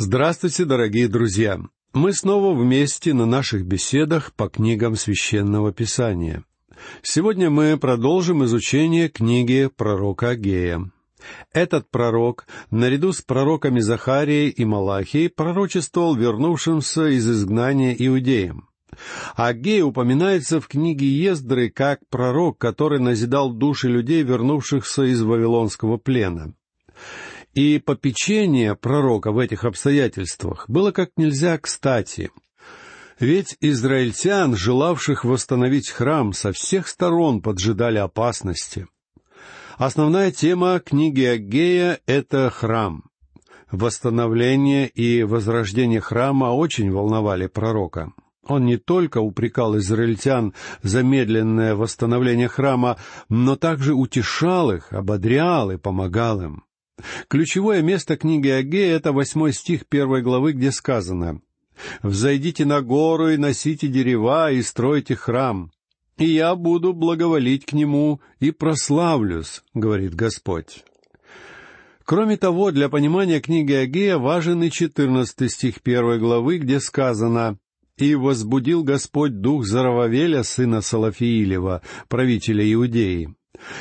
Здравствуйте, дорогие друзья! Мы снова вместе на наших беседах по книгам Священного Писания. Сегодня мы продолжим изучение книги пророка Агея. Этот пророк, наряду с пророками Захарией и Малахией, пророчествовал вернувшимся из изгнания иудеям. Агей упоминается в книге Ездры как пророк, который назидал души людей, вернувшихся из Вавилонского плена. И попечение пророка в этих обстоятельствах было как нельзя кстати. Ведь израильтян, желавших восстановить храм, со всех сторон поджидали опасности. Основная тема книги Агея — это храм. Восстановление и возрождение храма очень волновали пророка. Он не только упрекал израильтян за медленное восстановление храма, но также утешал их, ободрял и помогал им. Ключевое место книги Агея — это восьмой стих первой главы, где сказано «Взойдите на гору и носите дерева и стройте храм, и я буду благоволить к нему и прославлюсь», — говорит Господь. Кроме того, для понимания книги Агея важен и четырнадцатый стих первой главы, где сказано «И возбудил Господь дух Зарававеля, сына Салафиилева, правителя Иудеи,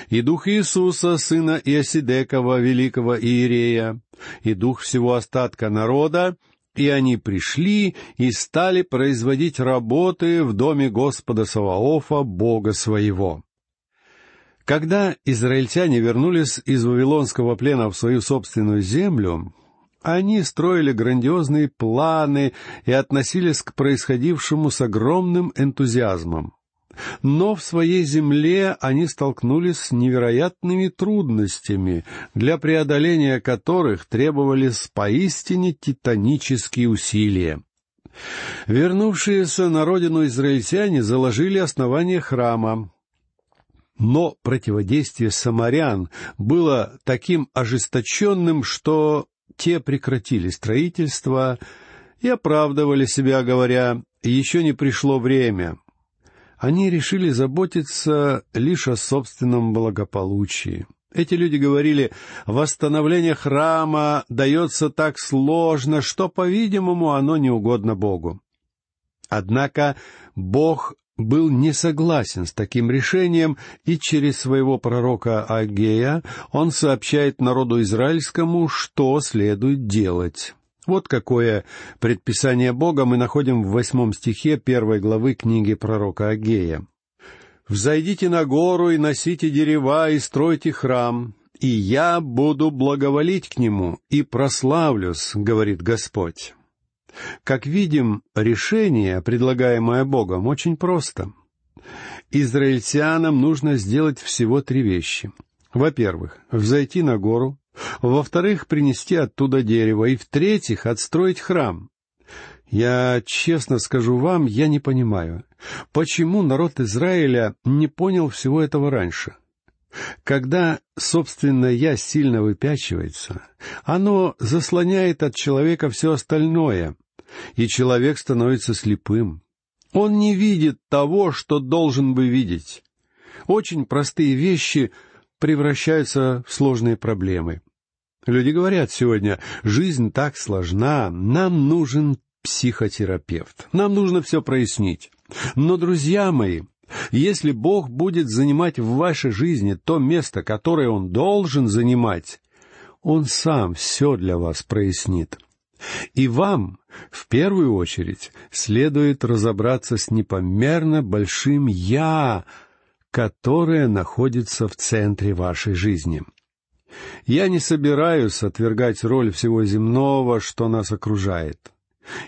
и дух Иисуса, сына Иосидекова, великого Иерея, и дух всего остатка народа, и они пришли и стали производить работы в доме Господа Саваофа, Бога своего. Когда израильтяне вернулись из Вавилонского плена в свою собственную землю, они строили грандиозные планы и относились к происходившему с огромным энтузиазмом но в своей земле они столкнулись с невероятными трудностями, для преодоления которых требовались поистине титанические усилия. Вернувшиеся на родину израильтяне заложили основание храма, но противодействие самарян было таким ожесточенным, что те прекратили строительство и оправдывали себя, говоря, «Еще не пришло время, они решили заботиться лишь о собственном благополучии. Эти люди говорили, восстановление храма дается так сложно, что, по-видимому, оно не угодно Богу. Однако Бог был не согласен с таким решением, и через своего пророка Агея он сообщает народу израильскому, что следует делать. Вот какое предписание Бога мы находим в восьмом стихе первой главы книги пророка Агея. «Взойдите на гору и носите дерева и стройте храм, и я буду благоволить к нему и прославлюсь, — говорит Господь». Как видим, решение, предлагаемое Богом, очень просто. Израильтянам нужно сделать всего три вещи. Во-первых, взойти на гору, во-вторых, принести оттуда дерево, и в-третьих, отстроить храм. Я честно скажу вам, я не понимаю, почему народ Израиля не понял всего этого раньше. Когда собственное «я» сильно выпячивается, оно заслоняет от человека все остальное, и человек становится слепым. Он не видит того, что должен бы видеть. Очень простые вещи превращаются в сложные проблемы. Люди говорят сегодня, жизнь так сложна, нам нужен психотерапевт, нам нужно все прояснить. Но, друзья мои, если Бог будет занимать в вашей жизни то место, которое Он должен занимать, Он сам все для вас прояснит. И вам, в первую очередь, следует разобраться с непомерно большим «я», которое находится в центре вашей жизни — я не собираюсь отвергать роль всего земного, что нас окружает.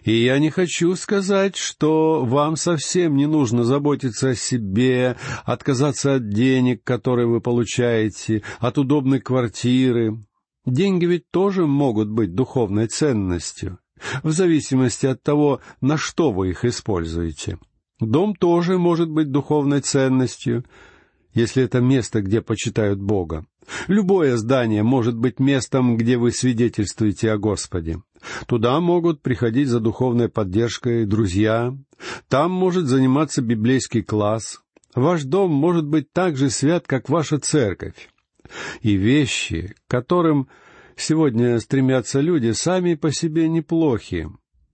И я не хочу сказать, что вам совсем не нужно заботиться о себе, отказаться от денег, которые вы получаете, от удобной квартиры. Деньги ведь тоже могут быть духовной ценностью, в зависимости от того, на что вы их используете. Дом тоже может быть духовной ценностью, если это место, где почитают Бога. Любое здание может быть местом, где вы свидетельствуете о Господе. Туда могут приходить за духовной поддержкой друзья. Там может заниматься библейский класс. Ваш дом может быть так же свят, как ваша церковь. И вещи, которым Сегодня стремятся люди сами по себе неплохи,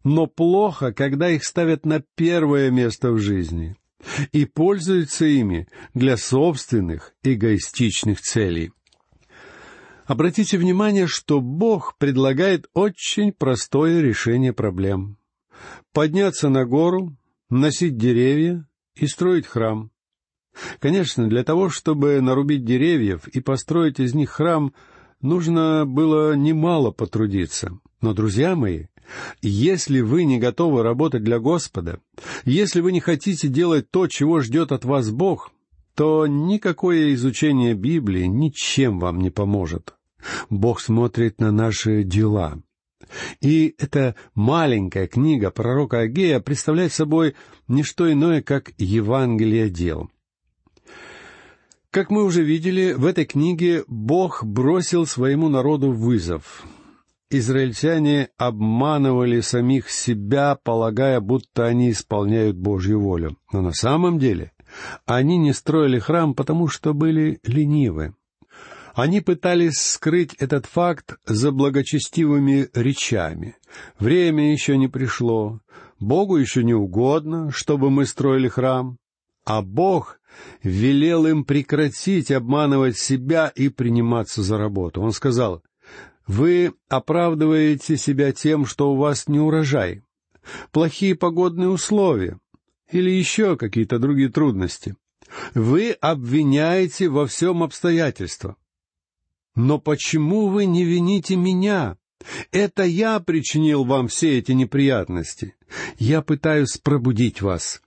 но плохо, когда их ставят на первое место в жизни и пользуются ими для собственных эгоистичных целей. Обратите внимание, что Бог предлагает очень простое решение проблем. Подняться на гору, носить деревья и строить храм. Конечно, для того, чтобы нарубить деревьев и построить из них храм, нужно было немало потрудиться. Но, друзья мои, если вы не готовы работать для Господа, если вы не хотите делать то, чего ждет от вас Бог, то никакое изучение Библии ничем вам не поможет. Бог смотрит на наши дела. И эта маленькая книга пророка Агея представляет собой не что иное, как Евангелие дел. Как мы уже видели, в этой книге Бог бросил своему народу вызов. Израильтяне обманывали самих себя, полагая, будто они исполняют Божью волю. Но на самом деле они не строили храм, потому что были ленивы. Они пытались скрыть этот факт за благочестивыми речами. Время еще не пришло, Богу еще не угодно, чтобы мы строили храм. А Бог велел им прекратить обманывать себя и приниматься за работу. Он сказал, «Вы оправдываете себя тем, что у вас не урожай, плохие погодные условия или еще какие-то другие трудности. Вы обвиняете во всем обстоятельства. Но почему вы не вините меня? Это я причинил вам все эти неприятности. Я пытаюсь пробудить вас.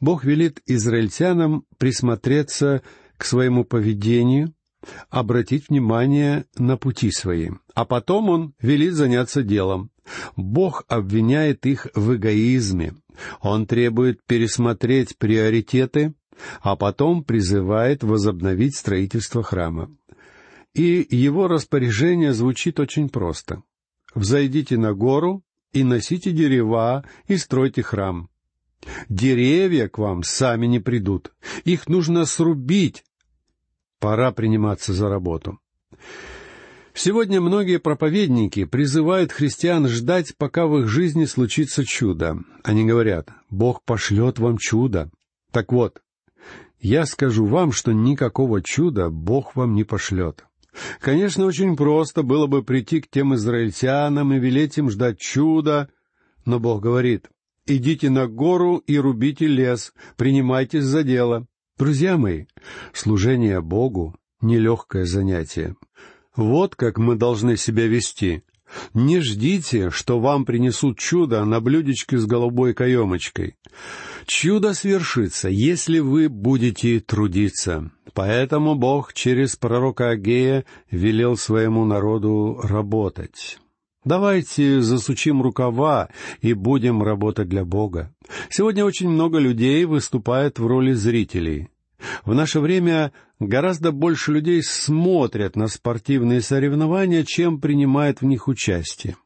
Бог велит израильтянам присмотреться к своему поведению, обратить внимание на пути свои, а потом Он велит заняться делом. Бог обвиняет их в эгоизме. Он требует пересмотреть приоритеты, а потом призывает возобновить строительство храма. И его распоряжение звучит очень просто. «Взойдите на гору и носите дерева и стройте храм. Деревья к вам сами не придут. Их нужно срубить. Пора приниматься за работу. Сегодня многие проповедники призывают христиан ждать, пока в их жизни случится чудо. Они говорят, Бог пошлет вам чудо. Так вот, я скажу вам, что никакого чуда Бог вам не пошлет. Конечно, очень просто было бы прийти к тем израильтянам и велеть им ждать чуда, но Бог говорит, идите на гору и рубите лес, принимайтесь за дело. Друзья мои, служение Богу — нелегкое занятие. Вот как мы должны себя вести. Не ждите, что вам принесут чудо на блюдечке с голубой каемочкой. Чудо свершится, если вы будете трудиться. Поэтому Бог через пророка Агея велел своему народу работать. Давайте засучим рукава и будем работать для Бога. Сегодня очень много людей выступает в роли зрителей. В наше время гораздо больше людей смотрят на спортивные соревнования, чем принимают в них участие.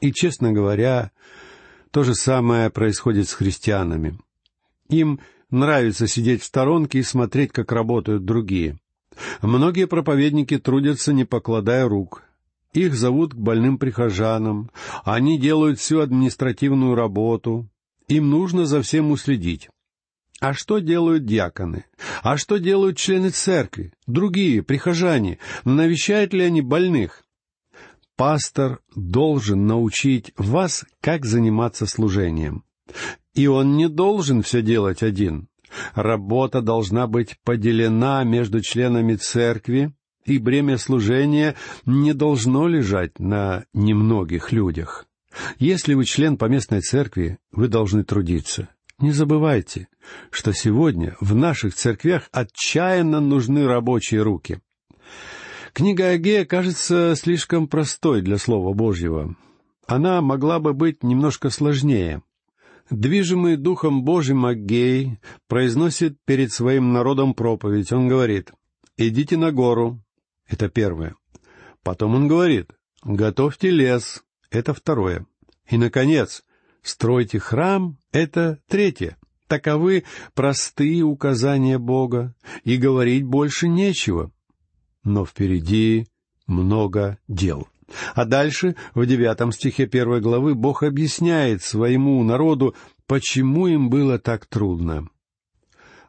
И, честно говоря, то же самое происходит с христианами. Им нравится сидеть в сторонке и смотреть, как работают другие. Многие проповедники трудятся, не покладая рук, их зовут к больным прихожанам, они делают всю административную работу, им нужно за всем уследить. А что делают диаконы? А что делают члены церкви? Другие, прихожане? Навещают ли они больных? Пастор должен научить вас, как заниматься служением. И он не должен все делать один. Работа должна быть поделена между членами церкви, и бремя служения не должно лежать на немногих людях. Если вы член поместной церкви, вы должны трудиться. Не забывайте, что сегодня в наших церквях отчаянно нужны рабочие руки. Книга Агея кажется слишком простой для Слова Божьего. Она могла бы быть немножко сложнее. Движимый Духом Божьим Агей произносит перед своим народом проповедь. Он говорит, «Идите на гору, это первое. Потом он говорит, готовьте лес. Это второе. И, наконец, стройте храм. Это третье. Таковы простые указания Бога, и говорить больше нечего. Но впереди много дел. А дальше, в девятом стихе первой главы, Бог объясняет своему народу, почему им было так трудно.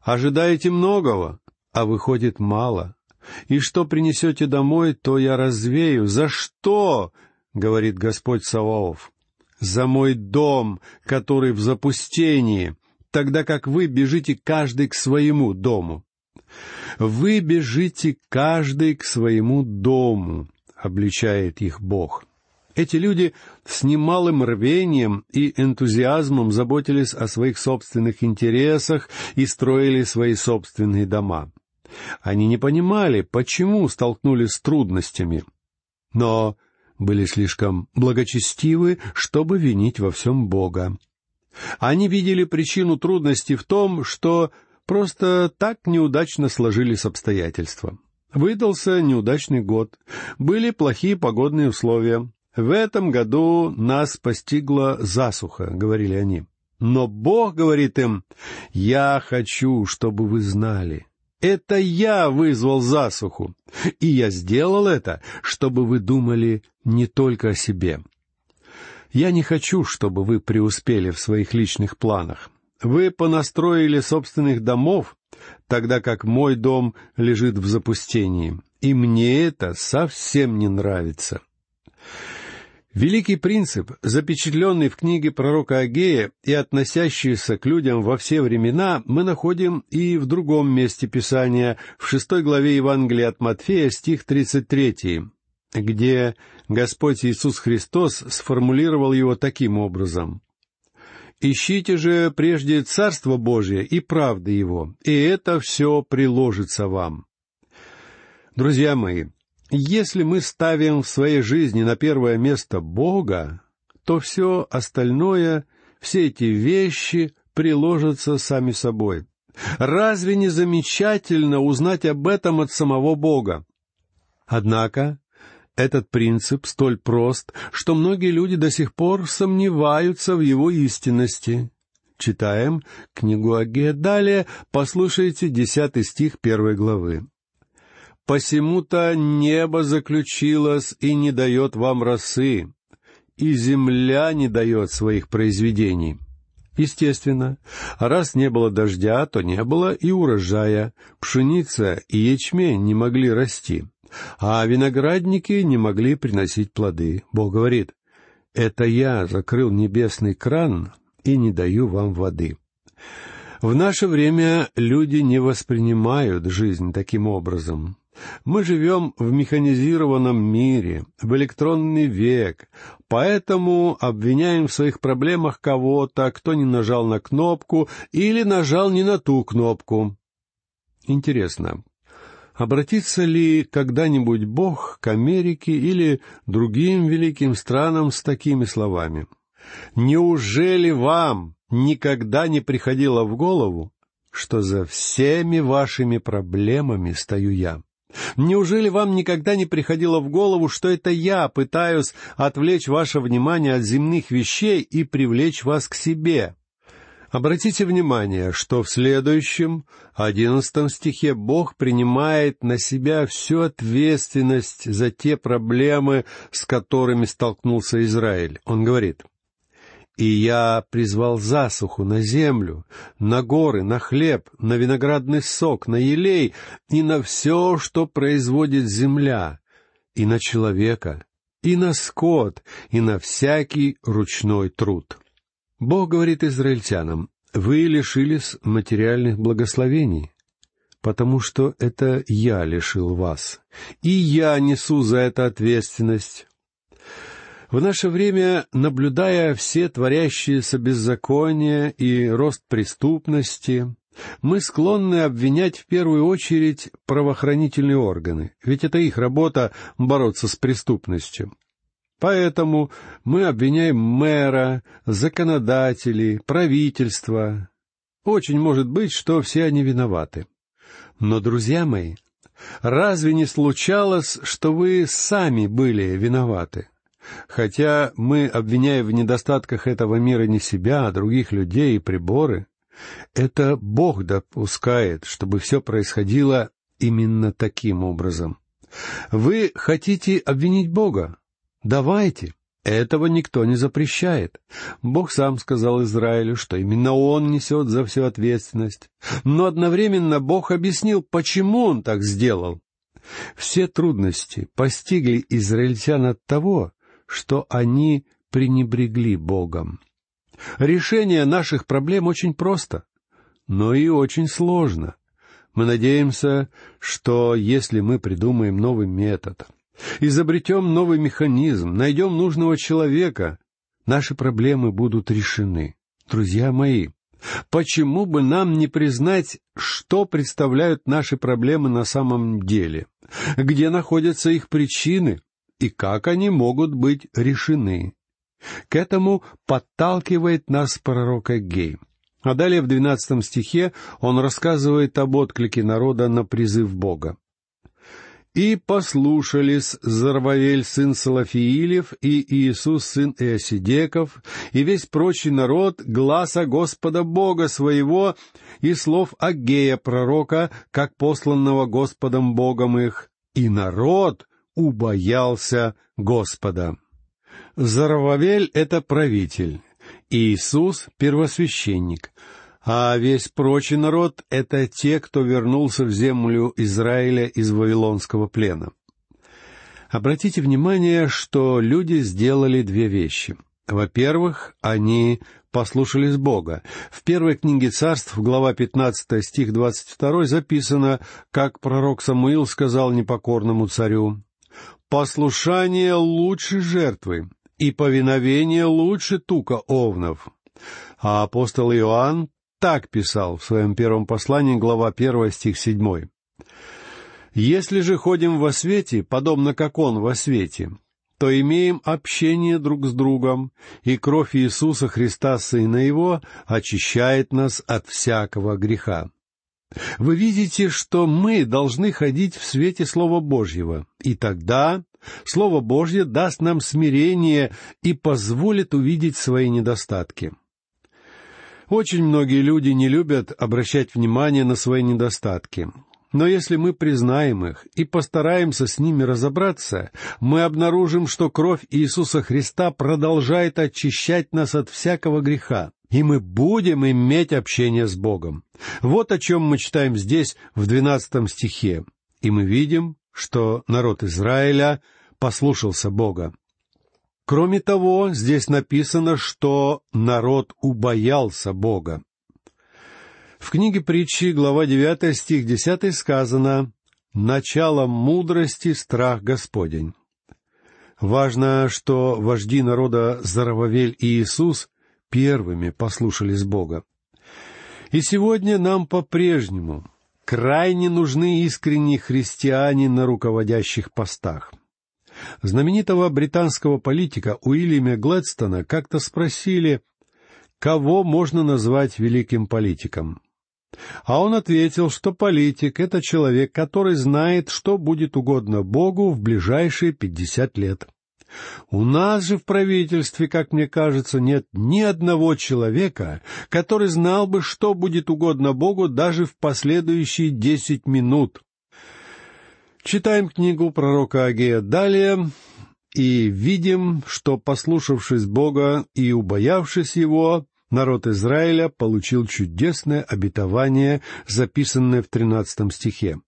«Ожидаете многого, а выходит мало. И что принесете домой, то я развею. За что?» — говорит Господь Саваоф. «За мой дом, который в запустении, тогда как вы бежите каждый к своему дому». «Вы бежите каждый к своему дому», — обличает их Бог. Эти люди с немалым рвением и энтузиазмом заботились о своих собственных интересах и строили свои собственные дома. Они не понимали, почему столкнулись с трудностями, но были слишком благочестивы, чтобы винить во всем Бога. Они видели причину трудностей в том, что просто так неудачно сложились обстоятельства. Выдался неудачный год, были плохие погодные условия. В этом году нас постигла засуха, говорили они. Но Бог говорит им, я хочу, чтобы вы знали, это я вызвал засуху, и я сделал это, чтобы вы думали не только о себе. Я не хочу, чтобы вы преуспели в своих личных планах. Вы понастроили собственных домов, тогда как мой дом лежит в запустении, и мне это совсем не нравится. Великий принцип, запечатленный в книге пророка Агея и относящийся к людям во все времена, мы находим и в другом месте Писания, в шестой главе Евангелия от Матфея, стих 33, где Господь Иисус Христос сформулировал его таким образом. «Ищите же прежде Царство Божие и правды Его, и это все приложится вам». Друзья мои, если мы ставим в своей жизни на первое место Бога, то все остальное, все эти вещи приложатся сами собой. Разве не замечательно узнать об этом от самого Бога? Однако этот принцип столь прост, что многие люди до сих пор сомневаются в его истинности. Читаем книгу Агея. Далее послушайте десятый стих первой главы. Посему-то небо заключилось и не дает вам росы, и земля не дает своих произведений. Естественно, раз не было дождя, то не было и урожая, пшеница и ячмень не могли расти, а виноградники не могли приносить плоды. Бог говорит, «Это я закрыл небесный кран и не даю вам воды». В наше время люди не воспринимают жизнь таким образом. Мы живем в механизированном мире, в электронный век, поэтому обвиняем в своих проблемах кого-то, кто не нажал на кнопку или нажал не на ту кнопку. Интересно, обратится ли когда-нибудь Бог к Америке или другим великим странам с такими словами? «Неужели вам никогда не приходило в голову, что за всеми вашими проблемами стою я?» Неужели вам никогда не приходило в голову, что это я пытаюсь отвлечь ваше внимание от земных вещей и привлечь вас к себе? Обратите внимание, что в следующем, одиннадцатом стихе Бог принимает на себя всю ответственность за те проблемы, с которыми столкнулся Израиль. Он говорит, и я призвал засуху на землю, на горы, на хлеб, на виноградный сок, на елей и на все, что производит земля, и на человека, и на скот, и на всякий ручной труд. Бог говорит израильтянам, вы лишились материальных благословений, потому что это я лишил вас, и я несу за это ответственность, в наше время, наблюдая все творящиеся беззакония и рост преступности, мы склонны обвинять в первую очередь правоохранительные органы, ведь это их работа бороться с преступностью. Поэтому мы обвиняем мэра, законодателей, правительство. Очень может быть, что все они виноваты. Но, друзья мои, разве не случалось, что вы сами были виноваты? Хотя мы обвиняем в недостатках этого мира не себя, а других людей и приборы, это Бог допускает, чтобы все происходило именно таким образом. Вы хотите обвинить Бога? Давайте. Этого никто не запрещает. Бог сам сказал Израилю, что именно Он несет за всю ответственность. Но одновременно Бог объяснил, почему Он так сделал. Все трудности постигли израильтян от того, что они пренебрегли Богом. Решение наших проблем очень просто, но и очень сложно. Мы надеемся, что если мы придумаем новый метод, изобретем новый механизм, найдем нужного человека, наши проблемы будут решены. Друзья мои, почему бы нам не признать, что представляют наши проблемы на самом деле, где находятся их причины и как они могут быть решены? К этому подталкивает нас пророк Агей. А далее в двенадцатом стихе он рассказывает об отклике народа на призыв Бога. «И послушались Зарвавель сын Салафиилев и Иисус сын Иосидеков и весь прочий народ гласа Господа Бога своего и слов Агея пророка, как посланного Господом Богом их, и народ убоялся Господа». Зарававель — это правитель, Иисус — первосвященник, а весь прочий народ — это те, кто вернулся в землю Израиля из Вавилонского плена. Обратите внимание, что люди сделали две вещи. Во-первых, они послушались Бога. В первой книге царств, глава 15, стих 22, записано, как пророк Самуил сказал непокорному царю, «Послушание лучше жертвы, и повиновение лучше тука овнов. А апостол Иоанн так писал в своем первом послании, глава 1, стих 7. «Если же ходим во свете, подобно как Он во свете, то имеем общение друг с другом, и кровь Иисуса Христа, Сына Его, очищает нас от всякого греха». Вы видите, что мы должны ходить в свете Слова Божьего, и тогда Слово Божье даст нам смирение и позволит увидеть свои недостатки. Очень многие люди не любят обращать внимание на свои недостатки. Но если мы признаем их и постараемся с ними разобраться, мы обнаружим, что кровь Иисуса Христа продолжает очищать нас от всякого греха, и мы будем иметь общение с Богом. Вот о чем мы читаем здесь, в двенадцатом стихе. И мы видим, что народ Израиля послушался Бога. Кроме того, здесь написано, что народ убоялся Бога. В книге притчи, глава 9, стих 10 сказано «Началом мудрости страх Господень». Важно, что вожди народа Зарававель и Иисус первыми послушались Бога. И сегодня нам по-прежнему крайне нужны искренние христиане на руководящих постах. Знаменитого британского политика Уильяма Глэдстона как-то спросили, кого можно назвать великим политиком. А он ответил, что политик — это человек, который знает, что будет угодно Богу в ближайшие пятьдесят лет. У нас же в правительстве, как мне кажется, нет ни одного человека, который знал бы, что будет угодно Богу даже в последующие десять минут. Читаем книгу пророка Агея далее и видим, что, послушавшись Бога и убоявшись Его, народ Израиля получил чудесное обетование, записанное в тринадцатом стихе.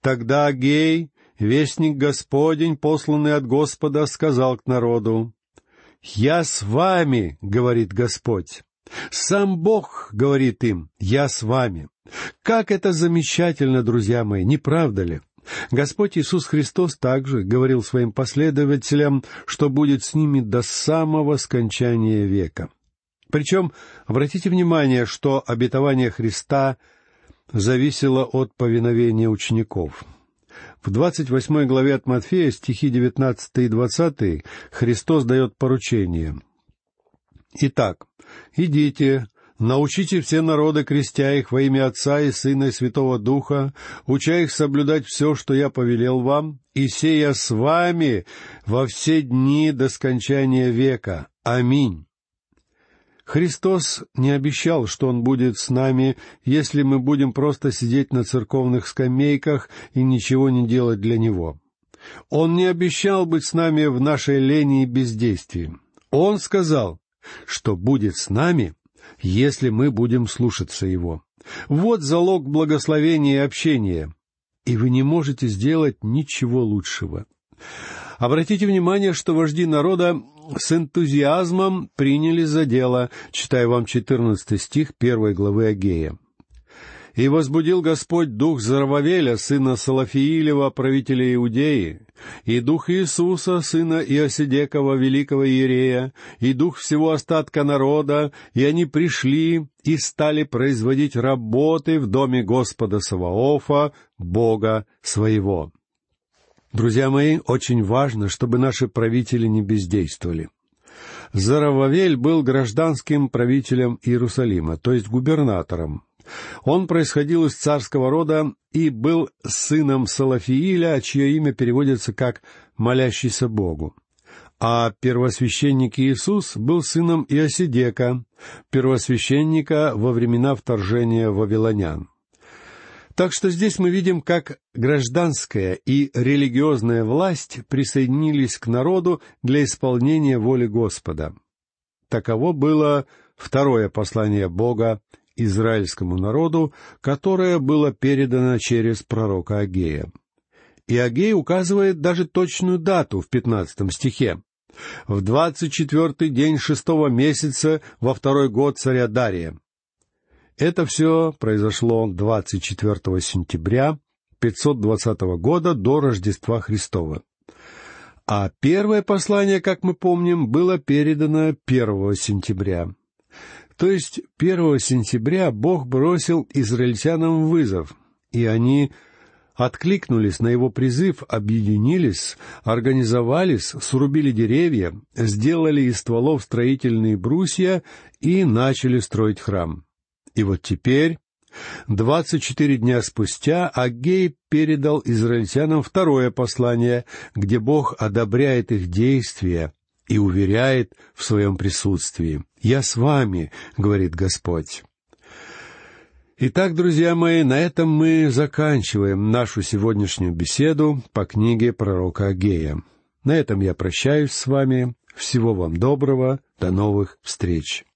Тогда Агей, вестник Господень, посланный от Господа, сказал к народу, «Я с вами, — говорит Господь, — сам Бог говорит им, я с вами». Как это замечательно, друзья мои, не правда ли? Господь Иисус Христос также говорил своим последователям, что будет с ними до самого скончания века. Причем, обратите внимание, что обетование Христа зависело от повиновения учеников. В двадцать восьмой главе от Матфея, стихи девятнадцатый и двадцатый, Христос дает поручение. «Итак, идите, научите все народы, крестя их во имя Отца и Сына и Святого Духа, уча их соблюдать все, что я повелел вам, и сея с вами во все дни до скончания века. Аминь». Христос не обещал, что Он будет с нами, если мы будем просто сидеть на церковных скамейках и ничего не делать для Него. Он не обещал быть с нами в нашей лени и бездействии. Он сказал, что будет с нами, если мы будем слушаться Его. Вот залог благословения и общения. И вы не можете сделать ничего лучшего. Обратите внимание, что вожди народа с энтузиазмом приняли за дело, читаю вам 14 стих первой главы Агея. «И возбудил Господь дух Зарававеля, сына Салафиилева, правителя Иудеи, и дух Иисуса, сына Иосидекова, великого иерея, и дух всего остатка народа, и они пришли и стали производить работы в доме Господа Саваофа, Бога своего». Друзья мои, очень важно, чтобы наши правители не бездействовали. Зарававель был гражданским правителем Иерусалима, то есть губернатором. Он происходил из царского рода и был сыном Салафииля, чье имя переводится как «молящийся Богу». А первосвященник Иисус был сыном Иосидека, первосвященника во времена вторжения вавилонян. Так что здесь мы видим, как гражданская и религиозная власть присоединились к народу для исполнения воли Господа. Таково было второе послание Бога израильскому народу, которое было передано через пророка Агея. И Агей указывает даже точную дату в пятнадцатом стихе. В двадцать четвертый день шестого месяца во второй год царя Дария. Это все произошло 24 сентября 520 года до Рождества Христова. А первое послание, как мы помним, было передано 1 сентября. То есть 1 сентября Бог бросил израильтянам вызов, и они откликнулись на его призыв, объединились, организовались, срубили деревья, сделали из стволов строительные брусья и начали строить храм. И вот теперь, двадцать четыре дня спустя, Агей передал израильтянам второе послание, где Бог одобряет их действия и уверяет в своем присутствии. «Я с вами», — говорит Господь. Итак, друзья мои, на этом мы заканчиваем нашу сегодняшнюю беседу по книге пророка Агея. На этом я прощаюсь с вами. Всего вам доброго. До новых встреч.